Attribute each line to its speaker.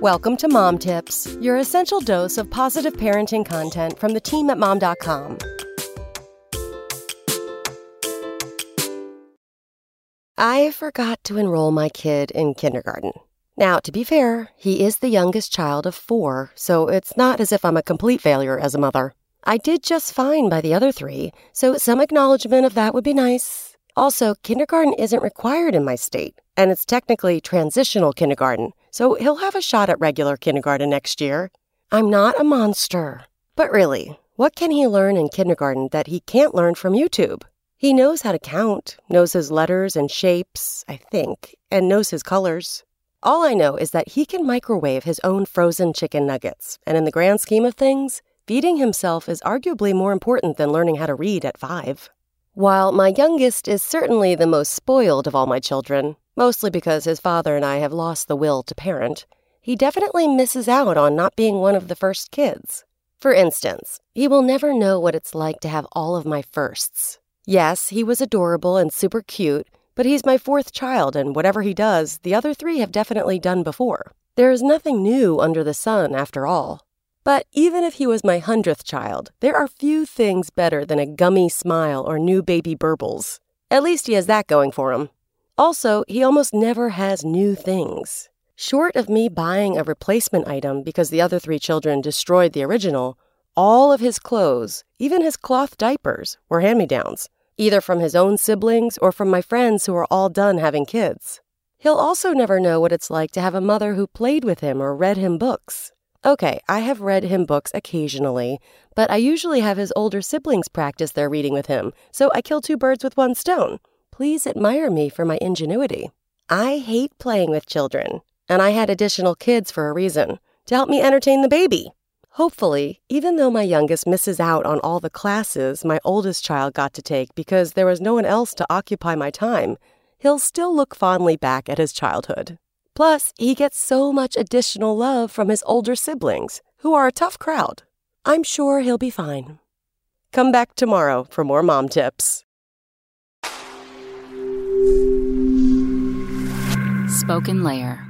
Speaker 1: Welcome to Mom Tips, your essential dose of positive parenting content from the team at mom.com. I forgot to enroll my kid in kindergarten. Now, to be fair, he is the youngest child of four, so it's not as if I'm a complete failure as a mother. I did just fine by the other three, so some acknowledgement of that would be nice. Also, kindergarten isn't required in my state, and it's technically transitional kindergarten, so he'll have a shot at regular kindergarten next year. I'm not a monster. But really, what can he learn in kindergarten that he can't learn from YouTube? He knows how to count, knows his letters and shapes, I think, and knows his colors. All I know is that he can microwave his own frozen chicken nuggets, and in the grand scheme of things, feeding himself is arguably more important than learning how to read at five. While my youngest is certainly the most spoiled of all my children, mostly because his father and I have lost the will to parent, he definitely misses out on not being one of the first kids. For instance, he will never know what it's like to have all of my firsts. Yes, he was adorable and super cute, but he's my fourth child, and whatever he does, the other three have definitely done before. There is nothing new under the sun, after all. But even if he was my hundredth child, there are few things better than a gummy smile or new baby burbles. At least he has that going for him. Also, he almost never has new things. Short of me buying a replacement item because the other three children destroyed the original, all of his clothes, even his cloth diapers, were hand me downs either from his own siblings or from my friends who are all done having kids. He'll also never know what it's like to have a mother who played with him or read him books. Okay, I have read him books occasionally, but I usually have his older siblings practice their reading with him, so I kill two birds with one stone. Please admire me for my ingenuity. I hate playing with children, and I had additional kids for a reason to help me entertain the baby. Hopefully, even though my youngest misses out on all the classes my oldest child got to take because there was no one else to occupy my time, he'll still look fondly back at his childhood. Plus, he gets so much additional love from his older siblings, who are a tough crowd. I'm sure he'll be fine. Come back tomorrow for more mom tips.
Speaker 2: SpokenLayer